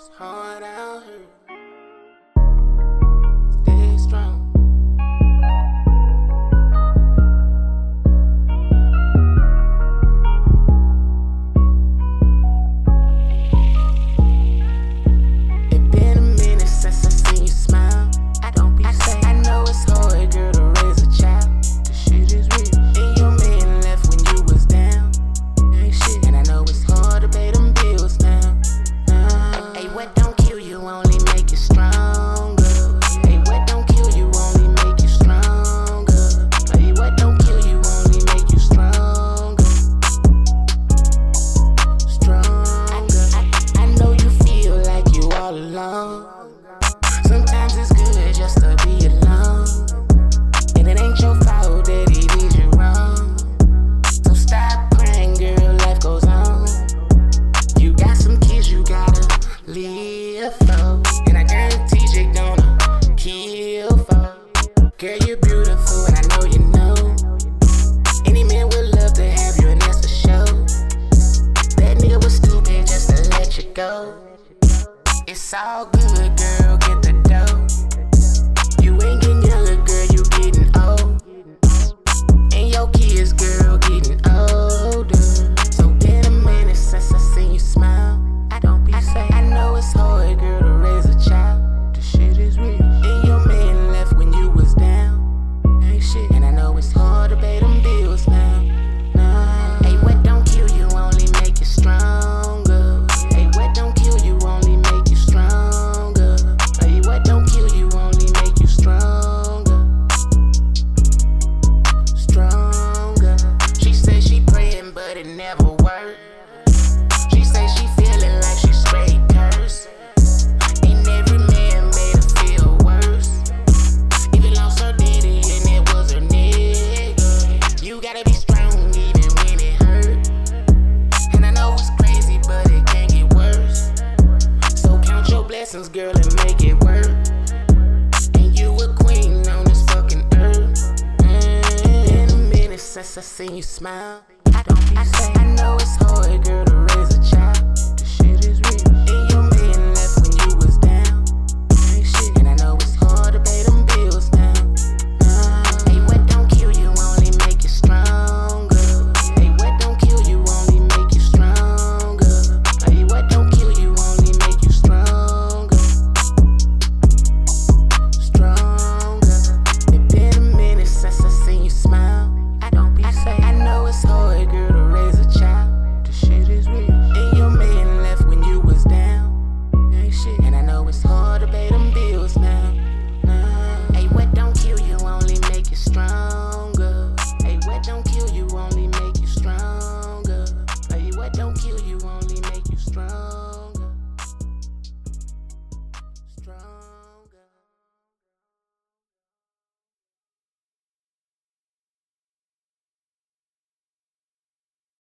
It's hard out here. It's all good, girl. it never work. She say she feeling like she straight cursed. And every man made her feel worse. Even lost her and it was nigga. You gotta be strong even when it hurt. And I know it's crazy, but it can get worse. So count your blessings, girl, and make it work. And you a queen on this fucking earth. Mm, in a minute since I seen you smile. I, I know it's hard, girl, to raise a child.